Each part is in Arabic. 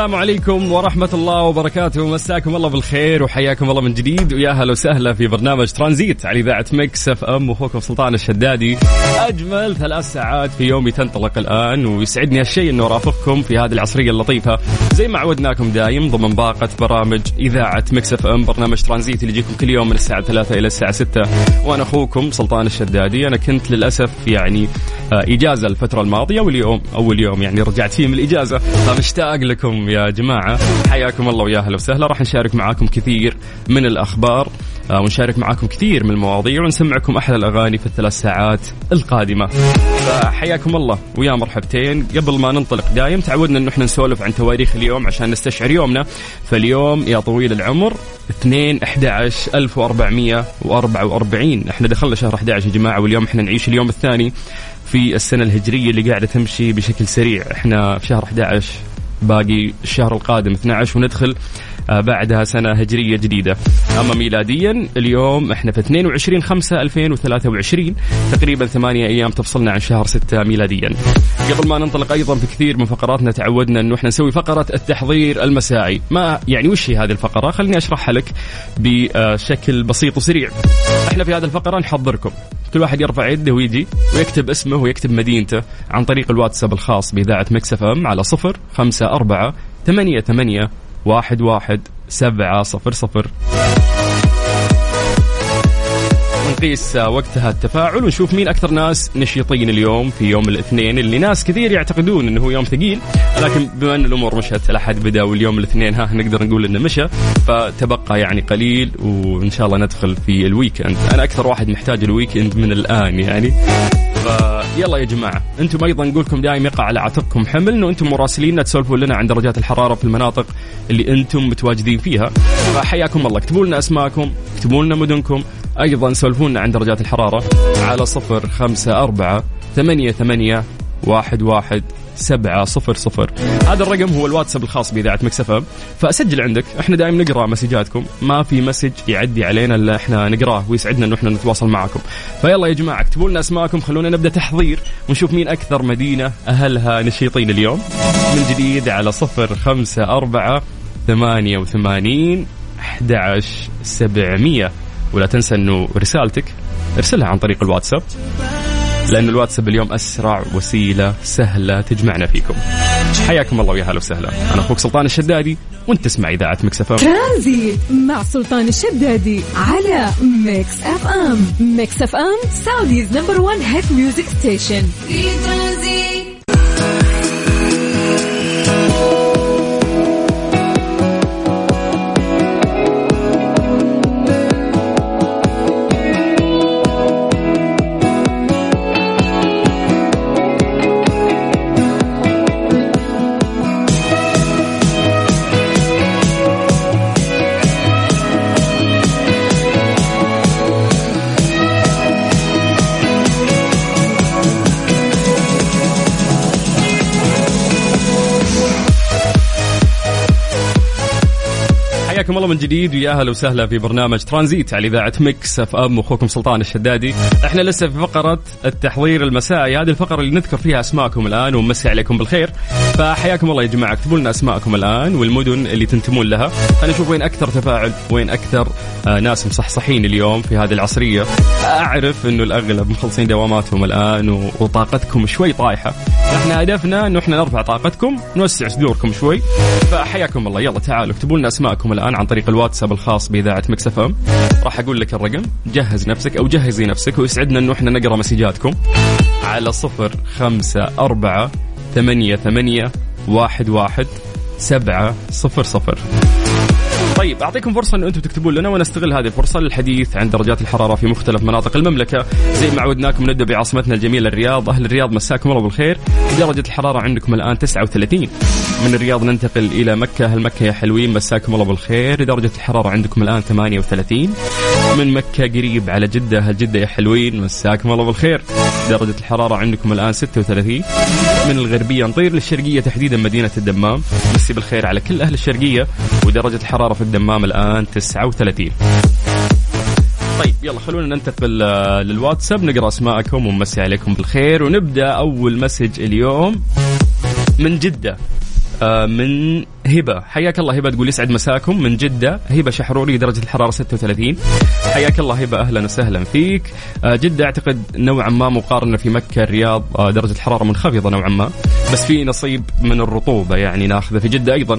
السلام عليكم ورحمة الله وبركاته. مساكم الله بالخير وحياكم الله من جديد. ويا هلا وسهلا في برنامج ترانزيت على إذاعة Mix FM واخوكم سلطان الشدادي. أجمل ثلاث ساعات في يومي تنطلق الآن ويسعدني هالشيء أنه أرافقكم في هذه العصرية اللطيفة. زي ما عودناكم دايم ضمن باقة برامج إذاعة Mix FM برنامج ترانزيت اللي يجيكم كل يوم من الساعة 3 إلى الساعة 6 وأنا أخوكم سلطان الشدادي. أنا كنت للأسف يعني آه، إجازة الفترة الماضية واليوم أول يوم يعني رجعت فيه من الإجازة. فمشتاق لكم يا جماعة. حياكم الله ويا أهلا وسهلا. راح نشارك معاكم كثير من الأخبار آه، ونشارك معاكم كثير من المواضيع ونسمعكم أحلى الأغاني في الثلاث ساعات القادمة. فحياكم الله ويا مرحبتين. قبل ما ننطلق دايم تعودنا أنه إحنا نسولف عن تواريخ اليوم عشان نستشعر يومنا. فاليوم يا طويل العمر 2 11 1444 إحنا دخلنا شهر 11 يا جماعة واليوم إحنا نعيش اليوم الثاني في السنة الهجرية اللي قاعدة تمشي بشكل سريع. إحنا في شهر 11 باقي الشهر القادم 12 وندخل. بعدها سنة هجرية جديدة. أما ميلاديا اليوم إحنا في 22 5 2023 تقريبا ثمانية أيام تفصلنا عن شهر 6 ميلاديا. قبل ما ننطلق أيضا في كثير من فقراتنا تعودنا أنه إحنا نسوي فقرة التحضير المسائي. ما يعني وش هي هذه الفقرة؟ خليني أشرحها لك بشكل بسيط وسريع. إحنا في هذه الفقرة نحضركم. كل واحد يرفع يده ويجي ويكتب اسمه ويكتب مدينته عن طريق الواتساب الخاص بإذاعة مكسف أم على صفر خمسة أربعة ثمانية ثمانية واحد واحد سبعة صفر صفر. ونقيس وقتها التفاعل ونشوف مين أكثر ناس نشيطين اليوم في يوم الاثنين اللي ناس كثير يعتقدون إنه هو يوم ثقيل لكن بما أن الأمور مشت الاحد بدأ واليوم الاثنين ها نقدر نقول إنه مشى فتبقى يعني قليل وإن شاء الله ندخل في ال weekend. أنا أكثر واحد محتاج ال weekend من الآن يعني. فيلا يا جماعة. أنتم أيضا نقولكم دائما يقع على عاتقكم حمل إنه أنتم مراسلين تسولفوا لنا عن درجات الحرارة في المناطق اللي أنتم متواجدين فيها. فحياكم الله. اكتبوا لنا أسماءكم اكتبوا لنا مدنكم. أيضا سولفونا عن درجات الحرارة على صفر خمسة أربعة ثمانية ثمانية واحد واحد سبعة صفر صفر. هذا الرقم هو الواتساب الخاص بإذاعة مكسفة فأسجل عندك. إحنا دائما نقرأ مسجاتكم. ما في مسج يعدي علينا إلا إحنا نقرأه ويسعدنا انه إحنا نتواصل معكم. فيلا يا جماعة اكتبوا لنا أسماءكم. خلونا نبدأ تحضير ونشوف مين أكثر مدينة أهلها نشيطين اليوم. من جديد على صفر خمسة أربعة ثمانية وثمانين أحد عشر سبعمية. ولا تنسى أنه رسالتك ارسلها عن طريق الواتساب. لأن الواتساب اليوم أسرع وسيلة سهلة تجمعنا فيكم. حياكم الله ويا هلا وسهلا. أنا أخوك سلطان الشدادي وأنت تسمع إذاعة Mix FM ترانزيت مع سلطان الشدادي على Mix FM. Mix FM Saudi's number 1 hit music station. في ترانزيت. حياكم الله من جديد ويا أهلا وسهلا في برنامج ترانزيت على إذاعة Mix FM أخوكم سلطان الشدادي. إحنا لسه في فقرة التحضير المسائي هذه الفقرة اللي نذكر فيها أسماءكم الآن ونمسي عليكم بالخير. فحياكم الله يا جماعة. اكتبوا لنا أسماءكم الآن والمدن اللي تنتمون لها. خلينا نشوف وين أكثر تفاعل وين أكثر آه، ناس مصحصحين اليوم في هذه العصرية. أعرف إنه الأغلب مخلصين دواماتهم الآن وطاقتكم شوي طايحة. إحنا هدفنا إنه إحنا نرفع طاقتكم نوسع صدوركم شوي. فحياكم الله. يلا تعالوا اكتبوا لنا أسماءكم الآن عن طريق الواتساب الخاص بإذاعة Mix FM. راح أقول لك الرقم. جهز نفسك أو جهزي نفسك ويسعدنا إنه إحنا نقرأ مسجاتكم. على صفر خمسة أربعة ثمانية ثمانية واحد واحد سبعة صفر صفر. طيب أعطيكم فرصة ان أنتم تكتبون لنا ونستغل هذه الفرصة للحديث عن درجات الحرارة في مختلف مناطق المملكة. زي ما عودناكم نبدأ بعاصمتنا الجميلة الرياض. أهل الرياض مساكم الله بالخير. درجه الحرارة عندكم الآن 39 من الرياض ننتقل إلى مكة. أهل مكة يا حلوين مساكم الله بالخير. درجه الحرارة عندكم الآن 38 من مكة قريب على جدة. أهل جدة يا حلوين مساكم الله بالخير. درجه الحرارة عندكم الآن 36 من الغربية نطير للشرقية تحديدا مدينة الدمام. مسي بالخير على كل أهل الشرقية. ودرجه الحرارة في الدمام الآن 39 طيب يلا خلونا ننتقل آه، للواتساب. نقرأ أسماءكم ونمسي عليكم بالخير. ونبدأ أول مسج اليوم من جدة آه، من هبة. حياك الله هبة تقول يسعد مساكم. من جدة هبة شحروري درجة الحرارة 36 حياك الله هبة أهلا وسهلا فيك. آه، جدة أعتقد نوعا ما مقارنة في مكة الرياض درجة الحرارة منخفضة نوعا ما. بس في نصيب من الرطوبة يعني ناخذه في جدة أيضا.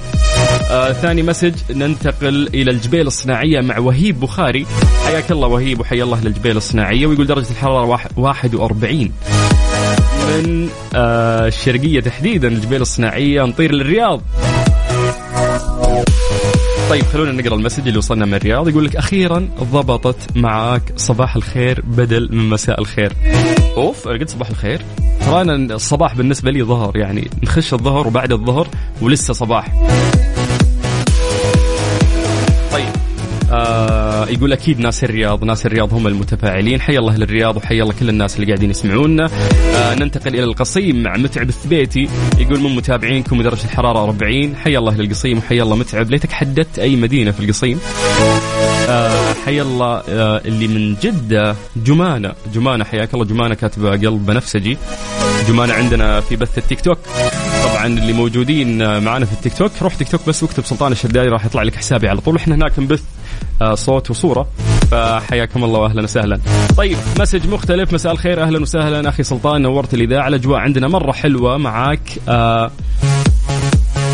آه ثاني مسج ننتقل إلى الجبيل الصناعية مع وهيب بخاري. حياك الله وهيب وحيا الله للجبيل الصناعية ويقول درجة الحرارة واحد- 41 من آه الشرقية تحديدا الجبيل الصناعية نطير للرياض. طيب خلونا نقرأ المسج اللي وصلنا من الرياض. يقول لك أخيرا ضبطت معاك صباح الخير بدل من مساء الخير. أوف أنا قلت صباح الخير. ترى أنا الصباح بالنسبة لي ظهر يعني نخش الظهر وبعد الظهر ولسه صباح. يقول أكيد ناس الرياض ناس الرياض هم المتفاعلين. حي الله للرياض وحي الله كل الناس اللي قاعدين يسمعونا. آه ننتقل إلى القصيم مع متعب الثبيتي. يقول من متابعينكم ودرجه الحرارة 40 حي الله للقصيم وحي الله متعب. ليتك حددت أي مدينة في القصيم؟ آه حي الله آه اللي من جدة جمانة. جمانة حياك الله. جمانة كاتبة قلب بنفسجي جمانة عندنا في بث التيك توك. طبعا اللي موجودين آه، معنا في التيك توك. روح تيك توك بس واكتب سلطان الشدادي راح يطلع لك حسابي على طول. إحنا هناك نبث صوت وصورة. فحياكم الله واهلا وسهلا. طيب مسج مختلف. مساء الخير أهلا وسهلا. أخي سلطان نورت الإذاعة. الأجواء عندنا مرة حلوة معاك. آه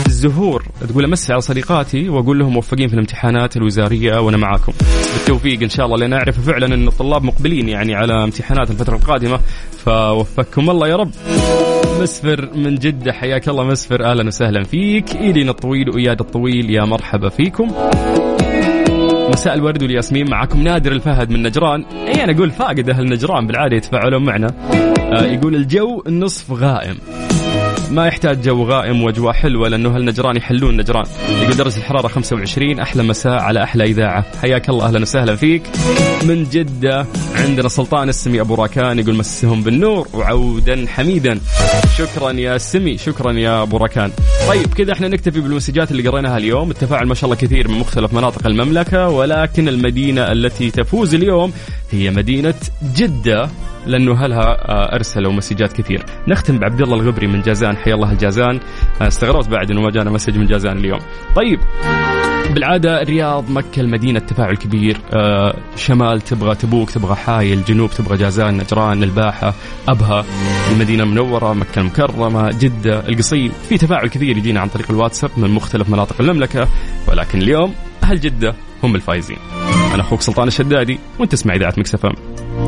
الزهور تقول أمسي على صديقاتي وأقول لهم موفقين في الامتحانات الوزارية وأنا معاكم. بالتوفيق إن شاء الله لأن أعرف فعلا إن الطلاب مقبلين يعني على امتحانات الفترة القادمة. فوفقكم الله يا رب. مسفر من جدة حياك الله مسفر. أهلا وسهلا فيك. إيلين الطويل وإياد الطويل يا مرحبا فيكم. مساء الورد والياسمين. معكم نادر الفهد من نجران. اي أنا أقول فاقد أهل نجران بالعادة يتفاعلون معنا. آه يقول الجو نصف غائم. ما يحتاج جو غائم وأجواء حلوة لأنه أهل نجران يحلون نجران. يقول درجه الحرارة 25 أحلى مساء على أحلى إذاعة. حياك الله أهلا وسهلا فيك. من جدة عندنا سلطان السمي أبو راكان يقول مسهم بالنور وعودا حميدا. شكرا يا سمي شكرا يا أبو راكان. طيب كذا إحنا نكتفي بالمسجات اللي قريناها اليوم. التفاعل ما شاء الله كثير من مختلف مناطق المملكة ولكن المدينة التي تفوز اليوم هي مدينة جدة لأنه أهلها آه، أرسلوا مسجات كثير. نختم بعبد الله الغبري من جازان. حيا الله الجازان. آه، استغربت بعد إنه ما جانا مسج من جازان اليوم. طيب بالعادة الرياض مكة المدينة تفاعل كبير. آه شمال تبغى تبوك تبغى حايل جنوب تبغى جازان نجران الباحة أبها. المدينة المنورة مكة المكرمة جدة القصيم. في تفاعل كثير يجينا عن طريق الواتساب من مختلف مناطق المملكة. ولكن اليوم أهل جدة هم الفايزين. أنا أخوك سلطان الشدادي وأنت تسمع إذاعة مكسفة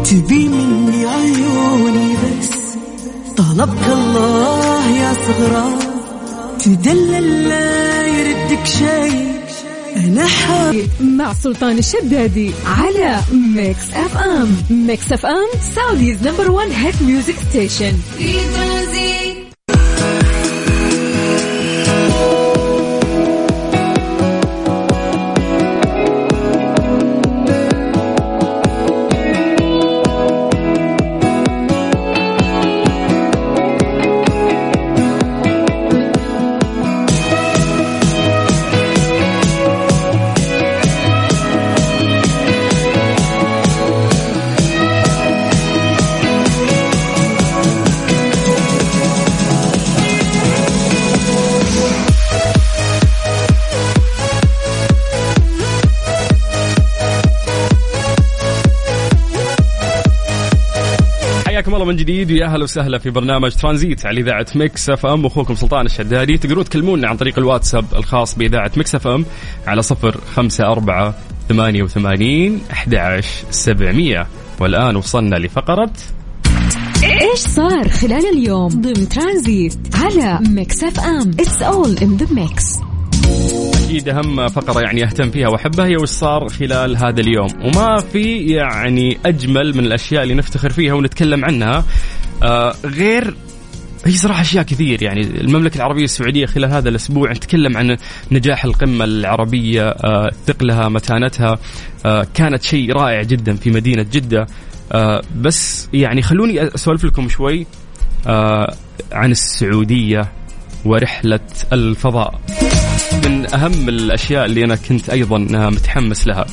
تبي مني عيوني بس؟ طلبك الله يا صغرى. تدلل لا يردك شيء. أنا حاب مع سلطان الشدادي على Mix FM. Mix FM Saudi's number 1 hit music station في ترانزيت الله من جديد ويا أهلا وسهلا في برنامج ترانزيت على إذاعة Mix FM. أخوكم سلطان الشدادي. تقدرون تكلمونا عن طريق الواتساب الخاص بإذاعة Mix FM على صفر خمسة أربعة ثمانية وثمانين أحد سبعمية. والآن وصلنا لفقرة إيش صار خلال اليوم ضمن ترانزيت على Mix FM؟ It's all in the mix أكيد أهم فقرة يعني أهتم فيها وأحبها هي وش صار خلال هذا اليوم. وما في يعني أجمل من الأشياء اللي نفتخر فيها ونتكلم عنها. آه غير هي صراحة أشياء كثير يعني المملكة العربية السعودية خلال هذا الأسبوع نتكلم عن نجاح القمة العربية آه ثقلها متانتها آه كانت شيء رائع جدا في مدينة جدة. آه بس يعني خلوني أسولف لكم شوي آه عن السعودية. ورحلة الفضاء من أهم الأشياء اللي أنا كنت أيضا متحمس لها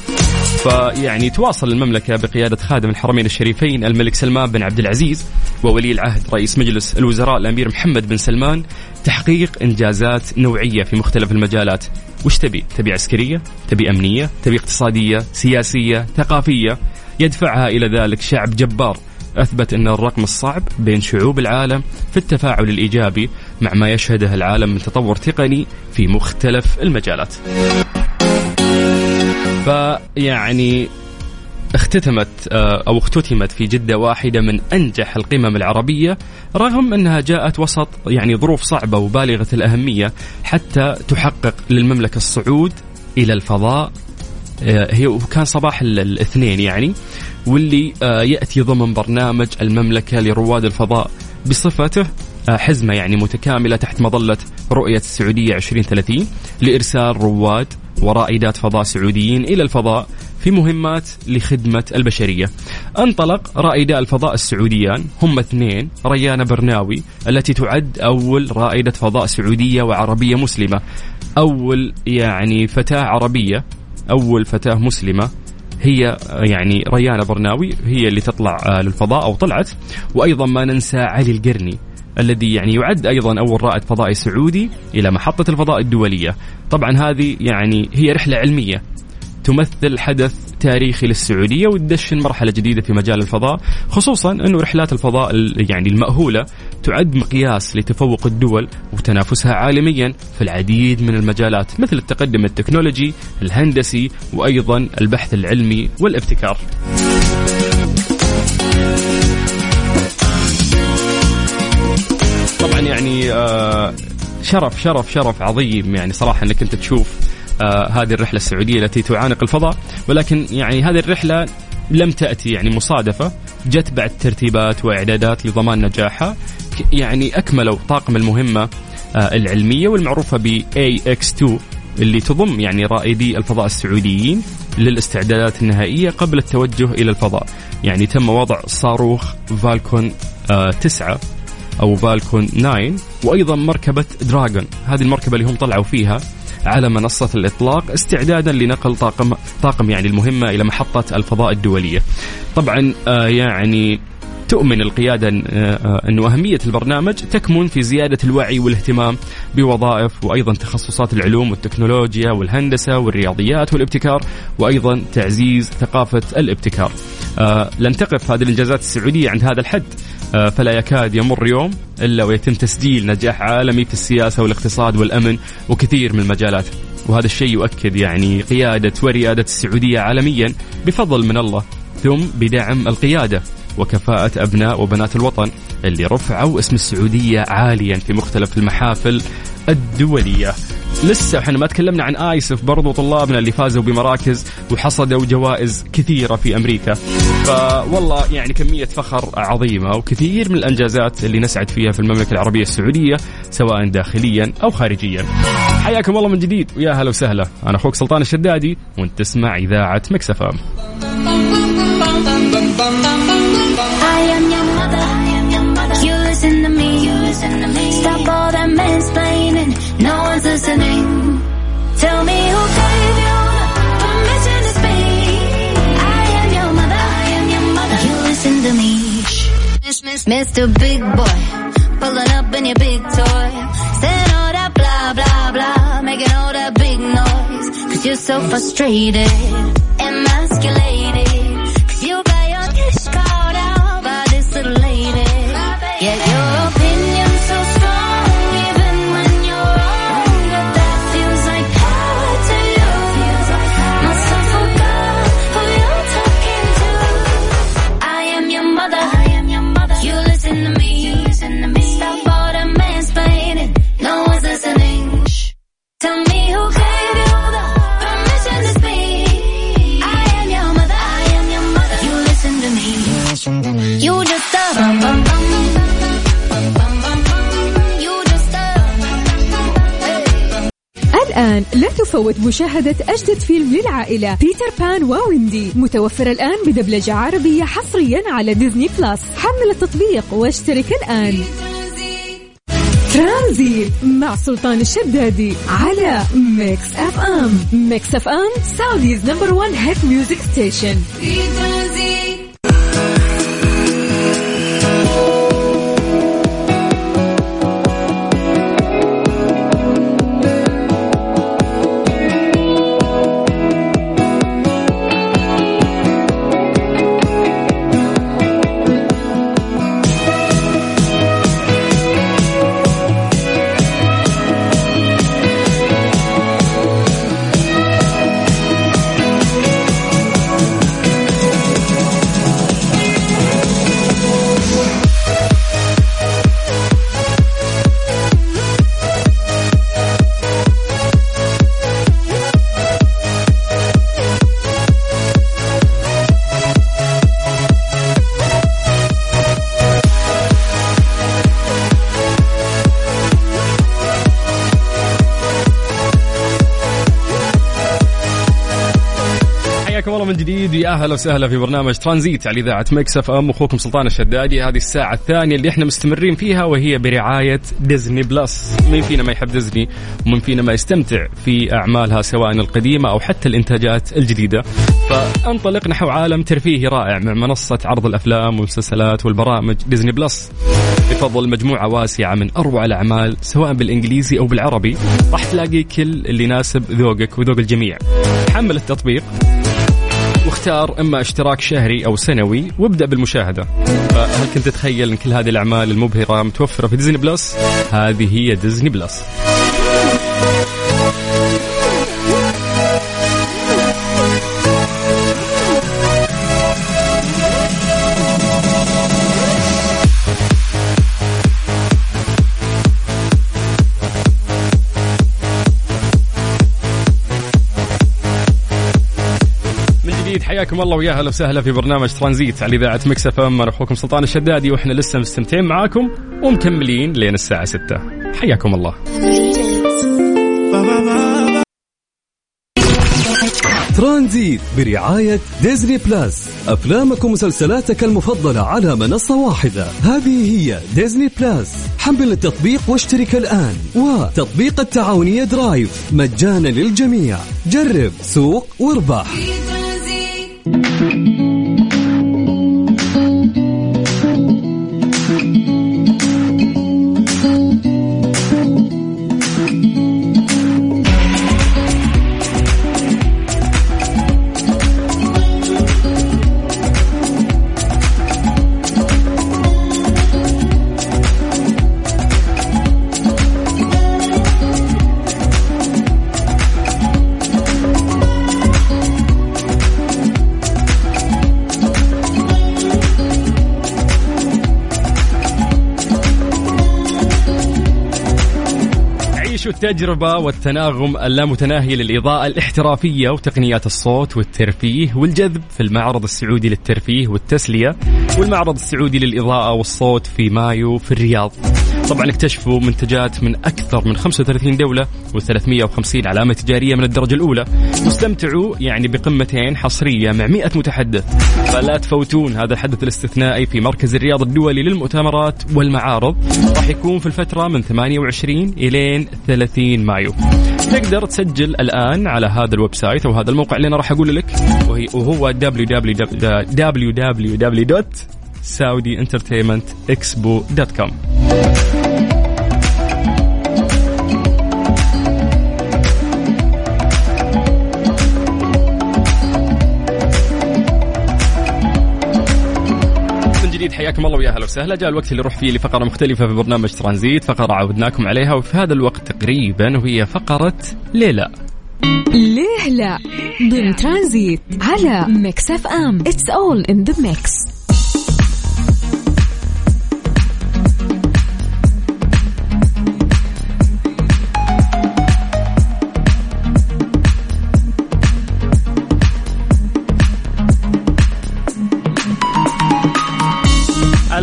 فيعني تواصل المملكة بقيادة خادم الحرمين الشريفين الملك سلمان بن عبد العزيز وولي العهد رئيس مجلس الوزراء الأمير محمد بن سلمان تحقيق إنجازات نوعية في مختلف المجالات وش تبي؟ تبي عسكرية؟ تبي أمنية؟ تبي اقتصادية؟ سياسية؟ ثقافية؟ يدفعها إلى ذلك شعب جبار أثبت أن الرقم الصعب بين شعوب العالم في التفاعل الإيجابي مع ما يشهده العالم من تطور تقني في مختلف المجالات. فيعني اختتمت آه، أو اختتمت في جدة واحدة من أنجح القمم العربية رغم أنها جاءت وسط يعني ظروف صعبة وبالغة الأهمية حتى تحقق للمملكة الصعود إلى الفضاء هي كان صباح الاثنين يعني واللي آه، يأتي ضمن برنامج المملكة لرواد الفضاء بصفته حزمة يعني متكاملة تحت مظلة رؤية السعودية 2030 لإرسال رواد ورائدات فضاء سعوديين إلى الفضاء في مهمات لخدمة البشرية. انطلق رائدا الفضاء السعوديان هم اثنين ريانة برناوي التي تعد أول رائدة فضاء سعودية وعربية مسلمة. أول يعني فتاة عربية أول فتاة مسلمة. هي يعني ريانة برناوي هي اللي تطلع آه، للفضاء أو طلعت. وأيضا ما ننسى علي القرني الذي يعني يعد أيضا أول رائد فضائي سعودي إلى محطة الفضاء الدولية. طبعا هذه يعني هي رحلة علمية. تمثل حدث تاريخي للسعودية وتدشن مرحلة جديدة في مجال الفضاء خصوصا أنه رحلات الفضاء يعني المأهولة تعد مقياس لتفوق الدول وتنافسها عالميا في العديد من المجالات مثل التقدم التكنولوجي الهندسي وأيضا البحث العلمي والابتكار. طبعا يعني آه شرف شرف شرف عظيم يعني صراحة أنك أنت تشوف آه هذه الرحلة السعودية التي تعانق الفضاء. ولكن يعني هذه الرحلة لم تأتي يعني مصادفة جت بعد ترتيبات وإعدادات لضمان نجاحها. يعني أكملوا طاقم المهمة آه العلمية والمعروفة ب AX2 اللي تضم يعني رائدي الفضاء السعوديين للاستعدادات النهائية قبل التوجه إلى الفضاء. يعني تم وضع صاروخ فالكون آه 9 أو فالكون 9 وأيضا مركبة دراجون هذه المركبة اللي هم طلعوا فيها على منصة الإطلاق استعدادا لنقل طاقم طاقم يعني المهمة إلى محطة الفضاء الدولية. طبعا آه يعني تؤمن القيادة آه، آه، أن أهمية البرنامج تكمن في زيادة الوعي والاهتمام بوظائف وأيضا تخصصات العلوم والتكنولوجيا والهندسة والرياضيات والابتكار وأيضا تعزيز ثقافة الابتكار لن تقف هذه الإنجازات السعودية عند هذا الحد فلا يكاد يمر يوم إلا ويتم تسجيل نجاح عالمي في السياسة والاقتصاد والأمن وكثير من المجالات. وهذا الشيء يؤكد يعني قيادة ورياده السعودية عالميا بفضل من الله ثم بدعم القيادة وكفاءة أبناء وبنات الوطن اللي رفعوا اسم السعودية عاليا في مختلف المحافل الدولية. لسه إحنا ما تكلمنا عن آيسف برضو طلابنا اللي فازوا بمراكز وحصدوا جوائز كثيرة في أمريكا. فوالله يعني كمية فخر عظيمة وكثير من الأنجازات اللي نسعد فيها في المملكة العربية السعودية سواء داخليا أو خارجيا. حياكم الله من جديد ويا هلا وسهلا. أنا أخوك سلطان الشدادي وأنت تسمع to me. Stop all that mansplaining. One's listening. Tell me who gave you permission to speak. I am your mother. I am your mother. You listen to me. Miss, miss, Mr. Big Boy, pulling up in your big toy, saying all that blah blah blah, making all that big noise. Cause you're so frustrated, emasculated. تفوت مشاهدة أجدد فيلم للعائلة بيتر بان وويندي متوفر الآن بدبلجة عربية حصريا على Disney Plus. حمل التطبيق واشترك الآن. ترانزيت مع سلطان الشدادي على Mix FM. Mix FM Saudi's number 1 hit music station. في ترانزيت أهلا وسهلا في برنامج ترانزيت على إذاعة Mix FM. أخوكم سلطان الشدادي هذه الساعة الثانية اللي إحنا مستمرين فيها وهي برعاية Disney Plus. مين فينا ما يحب ديزني ومن فينا ما يستمتع في أعمالها سواء القديمة أو حتى الإنتاجات الجديدة. فانطلق نحو عالم ترفيهي رائع مع منصة عرض الأفلام والمسلسلات والبرامج Disney Plus. بفضل مجموعة واسعة من أروع الأعمال سواء بالإنجليزي أو بالعربي راح تلاقي كل اللي يناسب ذوقك وذوق الجميع. حمل التطبيق. واختار إما اشتراك شهري أو سنوي وابدأ بالمشاهدة. فهل كنت تتخيل إن كل هذه الأعمال المبهرة متوفرة في Disney Plus؟ هذه هي Disney Plus. حياكم الله ويا أهلا وسهلا في برنامج ترانزيت على إذاعة Mix FM. أنا أخوكم سلطان الشدادي وإحنا لسه مستمتعين معاكم ومكملين لين الساعة 6 حياكم الله. ترانزيت برعاية Disney Plus. أفلامك ومسلسلاتك المفضلة على منصة واحدة. هذه هي Disney Plus. حمل التطبيق واشترك الآن. وتطبيق التعاونية Drive. مجانا للجميع. جرب سوق واربح. عيشوا التجربة والتناغم اللامتناهي للإضاءة الاحترافية وتقنيات الصوت والترفيه والجذب في المعرض السعودي للترفيه والتسلية والمعرض السعودي للإضاءة والصوت في مايو في الرياض. طبعا اكتشفوا منتجات من أكثر من 35 دولة و350 علامة تجارية من الدرجة الأولى واستمتعوا يعني بقمتين حصرية مع 100 متحدث فلا تفوتون هذا الحدث الاستثنائي في مركز الرياض الدولي للمؤتمرات والمعارض راح يكون في الفترة من 28 إلى 30 مايو تقدر تسجل الآن على هذا ال website أو هذا الموقع اللي أنا راح أقول لك وهو www.saudientertainmentexpo.com جديد حياكم الله ويا أهلا وسهلا. جاء الوقت اللي نروح فيه لفقرة مختلفة في برنامج ترانزيت. فقرة عودناكم عليها وفي هذا الوقت تقريبا وهي فقرة ليه لا. ليه لا ضمن ترانزيت على Mix FM. It's all in the mix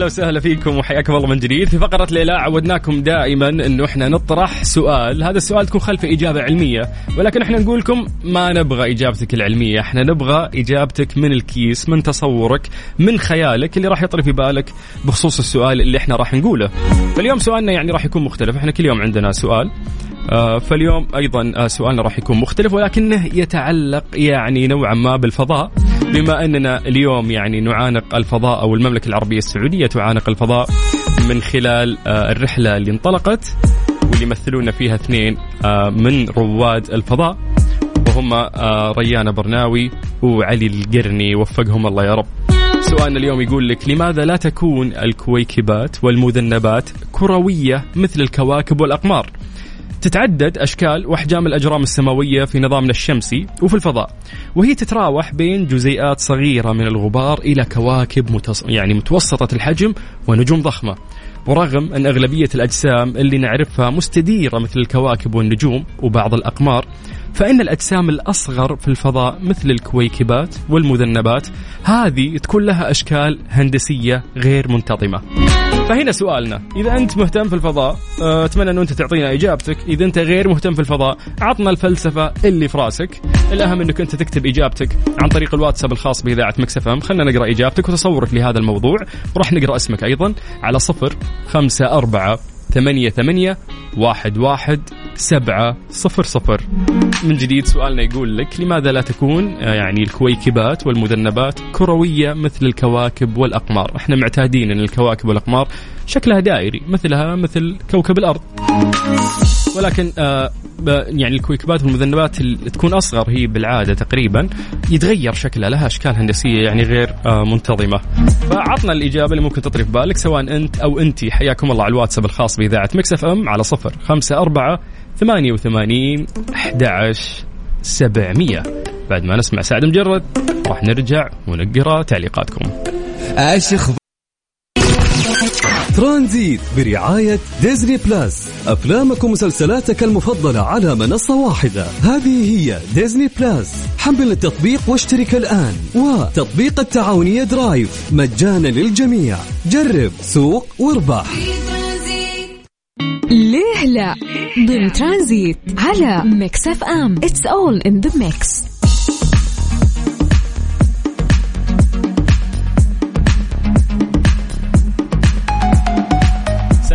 هلا وسهلا فيكم وحياكم الله من جديد. في فقرة ليلى عودناكم دائما انه إحنا نطرح سؤال. هذا السؤال تكون خلفه إجابة علمية ولكن إحنا نقول لكم ما نبغى إجابتك العلمية. إحنا نبغى إجابتك من الكيس من تصورك من خيالك اللي راح يطري في بالك بخصوص السؤال اللي إحنا راح نقوله. فاليوم سؤالنا يعني راح يكون مختلف. إحنا كل يوم عندنا سؤال. آه، فاليوم أيضا آه، سؤالنا راح يكون مختلف ولكنه يتعلق يعني نوعا ما بالفضاء. بما أننا اليوم يعني نعانق الفضاء أو المملكة العربية السعودية تعانق الفضاء من خلال آه، الرحلة اللي انطلقت واللي يمثلون فيها اثنين آه، من رواد الفضاء وهم آه، ريان برناوي وعلي القرني. وفقهم الله يا رب. سؤالنا اليوم يقول لك لماذا لا تكون الكويكبات والمذنبات كروية مثل الكواكب والأقمار؟ تتعدد أشكال وأحجام الأجرام السماوية في نظامنا الشمسي وفي الفضاء. وهي تتراوح بين جزيئات صغيرة من الغبار إلى كواكب متص... يعني متوسطة الحجم ونجوم ضخمة. ورغم أن أغلبية الأجسام اللي نعرفها مستديرة مثل الكواكب والنجوم وبعض الأقمار فإن الأجسام الأصغر في الفضاء مثل الكويكبات والمذنبات هذه تكون لها أشكال هندسية غير منتظمة. فهنا سؤالنا إذا أنت مهتم في الفضاء آه، أتمنى أنه أنت تعطينا إجابتك. إذا أنت غير مهتم في الفضاء عطنا الفلسفة اللي في راسك. الأهم أنك أنت تكتب إجابتك عن طريق الواتساب الخاص بإذاعة مكسف أم. خلنا نقرأ إجابتك وتصورك لهذا الموضوع وراح نقرأ اسمك أيضا على صفر خمسة أربعة ثمانية ثمانية واحد واحد سبعة صفر صفر. من جديد سؤالنا يقول لك لماذا لا تكون آه، يعني الكويكبات والمذنبات كروية مثل الكواكب والأقمار؟ إحنا معتادين أن الكواكب والأقمار شكلها دائري مثلها مثل كوكب الأرض. ولكن آه يعني الكويكبات والمذنبات اللي تكون أصغر هي بالعادة تقريبا يتغير شكلها لها أشكال هندسية يعني غير آه منتظمة. فعطنا الإجابة اللي ممكن تطري في بالك سواء أنت أو أنت حياكم الله على الواتساب الخاص بإذاعة Mix FM على صفر خمسة أربعة ثمانية وثمانين أحد عشر سبعمية بعد ما نسمع سعد لمجرد راح نرجع ونقرأ تعليقاتكم. إيش ترانزيت برعاية Disney Plus. أفلامك ومسلسلاتك المفضلة على منصة واحدة. هذه هي Disney Plus. حمل التطبيق واشترك الآن. وتطبيق التعاونية Drive. مجانا للجميع. جرب سوق واربح. ليه لا؟ ضمن ترانزيت على Mix FM. It's all in the mix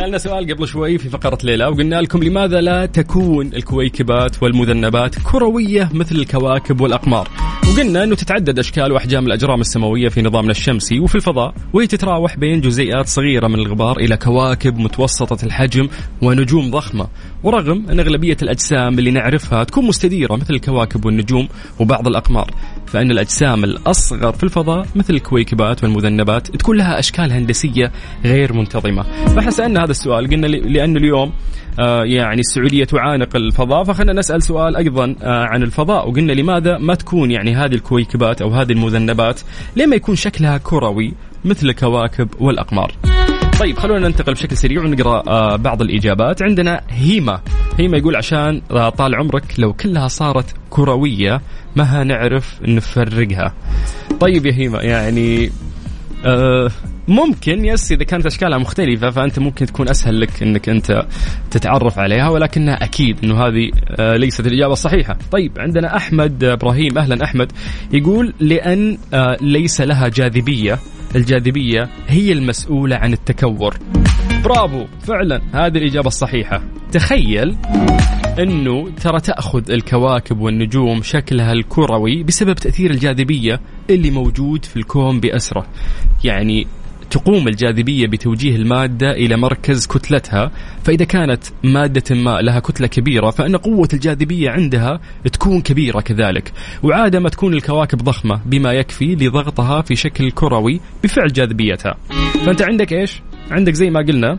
سألنا سؤال قبل شوي في فقرة ليلى وقلنا لكم لماذا لا تكون الكويكبات والمذنبات كروية مثل الكواكب والأقمار؟ وقلنا أنه تتعدد أشكال وأحجام الأجرام السماوية في نظامنا الشمسي وفي الفضاء وهي تتراوح بين جزيئات صغيرة من الغبار إلى كواكب متوسطة الحجم ونجوم ضخمة. ورغم أن أغلبية الأجسام اللي نعرفها تكون مستديرة مثل الكواكب والنجوم وبعض الأقمار. فإن الأجسام الأصغر في الفضاء مثل الكويكبات والمذنبات تكون لها أشكال هندسية غير منتظمة. فإحنا سألنا هذا السؤال قلنا لأن اليوم آه، يعني السعودية تعانق الفضاء فخلنا نسأل سؤال أيضا آه، عن الفضاء وقلنا لماذا ما تكون يعني هذه الكويكبات أو هذه المذنبات؟ ليه ما يكون شكلها كروي مثل الكواكب والأقمار؟ طيب خلونا ننتقل بشكل سريع ونقرأ آه، بعض الإجابات. عندنا هيما. هيما يقول عشان آه، طال عمرك لو كلها صارت كروية ما نعرف نفرقها. طيب يا هيما يعني آه، ممكن يس إذا كانت أشكالها مختلفة فأنت ممكن تكون أسهل لك إنك أنت تتعرف عليها ولكنها أكيد إنه هذه ليست الإجابة الصحيحة. طيب عندنا أحمد إبراهيم. أهلا أحمد. يقول لأن ليس لها جاذبية. الجاذبية هي المسؤولة عن التكور. برافو فعلا هذه الإجابة الصحيحة. تخيل إنه ترى تأخذ الكواكب والنجوم شكلها الكروي بسبب تأثير الجاذبية اللي موجود في الكون بأسرة. يعني تقوم الجاذبية بتوجيه المادة إلى مركز كتلتها، فإذا كانت مادة ما لها كتلة كبيرة فإن قوة الجاذبية عندها تكون كبيرة كذلك، وعاده ما تكون الكواكب ضخمة بما يكفي لضغطها في شكل كروي بفعل جاذبيتها. فأنت عندك إيش؟ عندك زي ما قلنا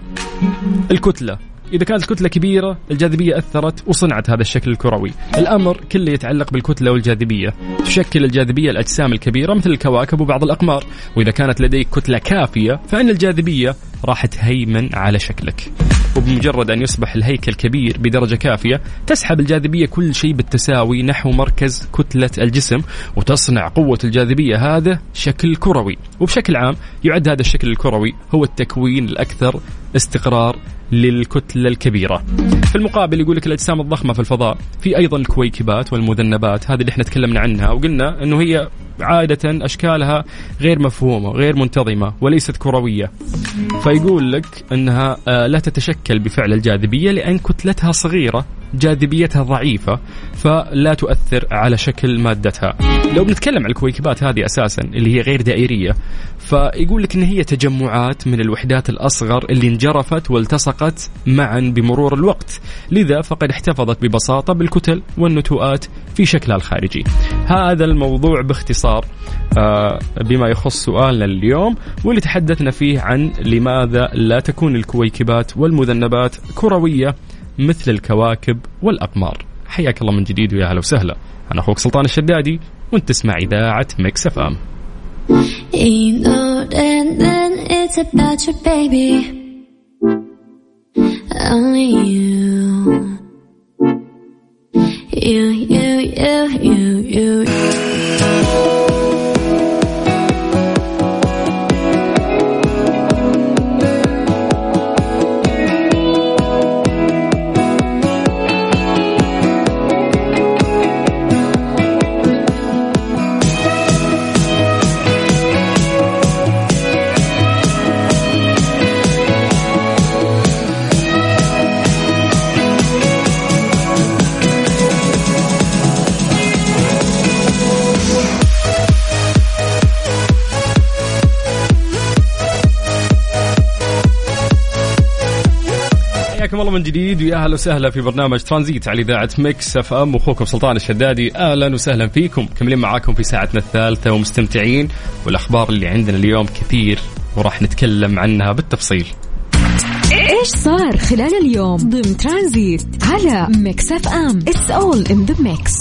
الكتلة إذا كانت الكتلة كبيرة الجاذبية أثرت وصنعت هذا الشكل الكروي. الأمر كله يتعلق بالكتلة والجاذبية. تشكل الجاذبية الأجسام الكبيرة مثل الكواكب وبعض الأقمار. وإذا كانت لديك كتلة كافية فإن الجاذبية راح تهيمن على شكلك. وبمجرد أن يصبح الهيكل كبير بدرجة كافية تسحب الجاذبية كل شيء بالتساوي نحو مركز كتلة الجسم وتصنع قوة الجاذبية هذا شكل كروي. وبشكل عام يعد هذا الشكل الكروي هو التكوين الأكثر استقرار للكتلة الكبيرة. في المقابل يقول لك الأجسام الضخمة في الفضاء في أيضا الكويكبات والمذنبات هذه اللي إحنا تكلمنا عنها وقلنا أنه هي عادة أشكالها غير مفهومة غير منتظمة وليست كروية. فيقول لك أنها آه، لا تتشكل بفعل الجاذبية لأن كتلتها صغيرة جاذبيتها ضعيفة فلا تؤثر على شكل مادتها. لو بنتكلم عن الكويكبات هذه أساسا اللي هي غير دائرية فيقول لك إن هي تجمعات من الوحدات الأصغر اللي انجرفت والتصقت معا بمرور الوقت، لذا فقد احتفظت ببساطة بالكتل والنتوءات في شكلها الخارجي. هذا الموضوع باختصار. آه، بما يخص سؤالنا اليوم واللي تحدثنا فيه عن لماذا لا تكون الكويكبات والمذنبات كروية مثل الكواكب والأقمار. حياك الله من جديد ويا هلا وسهلا. أنا أخوك سلطان الشدادي وأنت تسمع إذاعة مكس إف إم. You, you, you, you, you. حياكم الله من جديد ويا أهلا وسهلا في برنامج ترانزيت على إذاعة Mix FM واخوكم سلطان الشدادي. أهلا وسهلا فيكم كملين معاكم في ساعتنا الثالثة ومستمتعين والأخبار اللي عندنا اليوم كثير وراح نتكلم عنها بالتفصيل. إيش صار خلال اليوم ضمن ترانزيت على Mix FM؟ It's all in the mix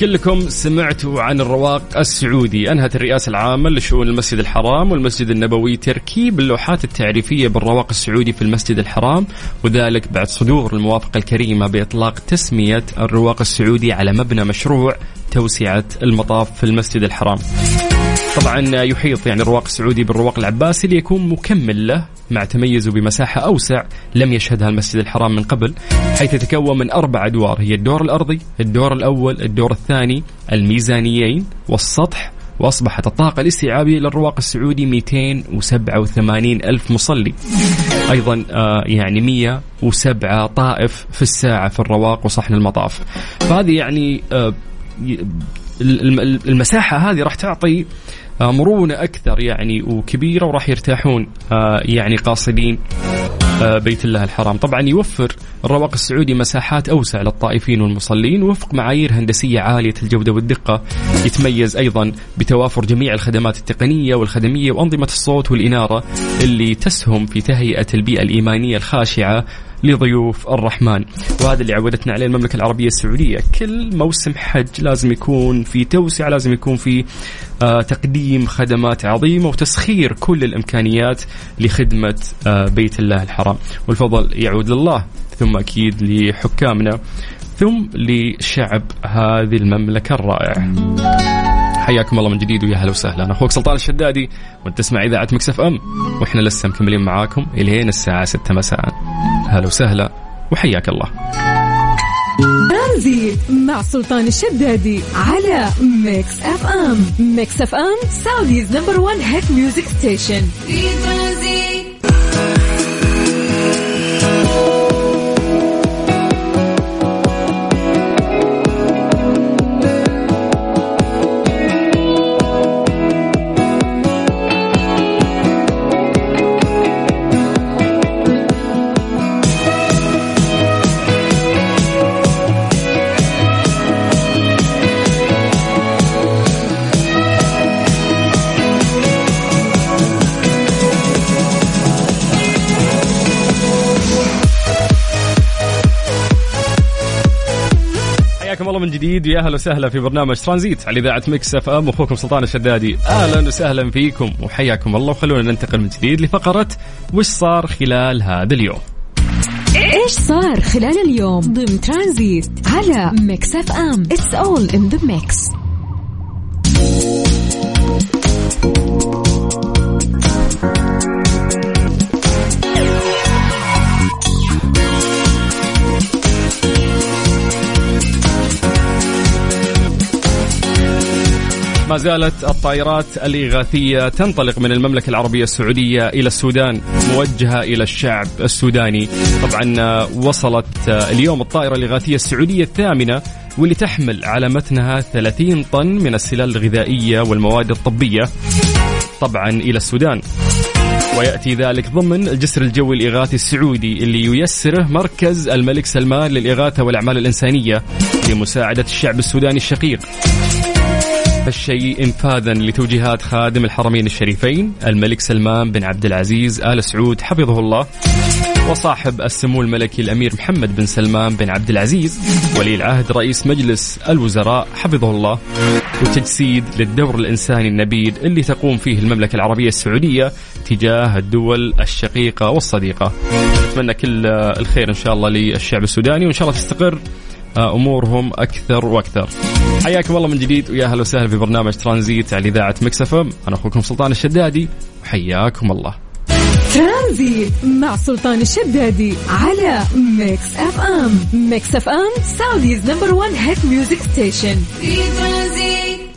كلكم سمعتوا عن الرواق السعودي أنهت الرئاسة العامة لشؤون المسجد الحرام والمسجد النبوي تركيب اللوحات التعريفية بالرواق السعودي في المسجد الحرام وذلك بعد صدور الموافقه الكريمة بإطلاق تسمية الرواق السعودي على مبنى مشروع توسعة المطاف في المسجد الحرام. طبعا يحيط يعني الرواق السعودي بالرواق العباسي ليكون مكمل له مع تميزه بمساحة أوسع لم يشهدها المسجد الحرام من قبل حيث يتكون من أربع أدوار هي الدور الأرضي الدور الأول الدور الثاني الميزانيين والسطح وأصبحت الطاقة الاستيعابية للرواق السعودي 287 ألف مصلي. أيضا آه يعني 107 طائف في الساعة في الرواق وصحن المطاف. فهذه يعني ي- الم- الم- المساحة هذه راح تعطي آه، مرونة أكثر يعني وكبيرة وراح يرتاحون آه، يعني قاصدين آه، بيت الله الحرام. طبعا يوفر الرواق السعودي مساحات أوسع للطائفين والمصلين وفق معايير هندسية عالية الجودة والدقة يتميز أيضا بتوافر جميع الخدمات التقنية والخدمية وأنظمة الصوت والإنارة اللي تسهم في تهيئة البيئة الإيمانية الخاشعة لضيوف الرحمن. وهذا اللي عودتنا عليه المملكة العربية السعودية. كل موسم حج لازم يكون في توسعة لازم يكون في آه، تقديم خدمات عظيمة وتسخير كل الإمكانيات لخدمة آه، بيت الله الحرام. والفضل يعود لله ثم أكيد لحكامنا ثم لشعب هذه المملكة الرائع حياكم الله من جديد ويا هلا وسهلا. أنا أخوك سلطان الشدادي وأنت تسمع إذاعة مكسف إم. وإحنا لسه مكملين معاكم الين الساعة 6 مساء. هلا وسهلا وحياك الله. ترانزيت مع سلطان الشدادي على Mix FM. Mix FM Saudi's number 1 hit music station في ترانزيت الله من جديد. ويا أهلا وسهلا في برنامج ترانزيت على إذاعة Mix FM. أخوكم سلطان الشدادي. أهلا وسهلا فيكم وحياكم الله. وخلونا ننتقل من جديد لفقرة وش صار خلال هذا اليوم؟ إيش صار خلال اليوم ضمن ترانزيت على Mix FM؟ It's all in the mix ما زالت الطائرات الإغاثية تنطلق من المملكة العربية السعودية إلى السودان موجهة إلى الشعب السوداني. طبعا وصلت آه، اليوم الطائرة الإغاثية السعودية الثامنة واللي تحمل على متنها 30 طن من السلال الغذائية والمواد الطبية طبعا إلى السودان. ويأتي ذلك ضمن الجسر الجوي الإغاثي السعودي اللي ييسره مركز الملك سلمان للإغاثة والأعمال الإنسانية لمساعدة الشعب السوداني الشقيق. هالشيء انفاذا لتوجيهات خادم الحرمين الشريفين الملك سلمان بن عبد العزيز آل سعود حفظه الله وصاحب السمو الملكي الأمير محمد بن سلمان بن عبد العزيز ولي العهد رئيس مجلس الوزراء حفظه الله وتجسيد للدور الإنساني النبيل اللي تقوم فيه المملكة العربية السعودية تجاه الدول الشقيقة والصديقة. نتمنى كل الخير إن شاء الله للشعب السوداني وإن شاء الله تستقر أمورهم أكثر وأكثر. حياكم الله من جديد ويا أهلا وسهلا في برنامج ترانزيت على إذاعة مكس أف إم، أنا أخوكم سلطان الشدادي وحياكم الله. ترانزيت مع سلطان الشدادي على ميكس أف إم ميكس أف إم سعوديز نمبر 1 هيت ميوزك ستيشن في ترانزيت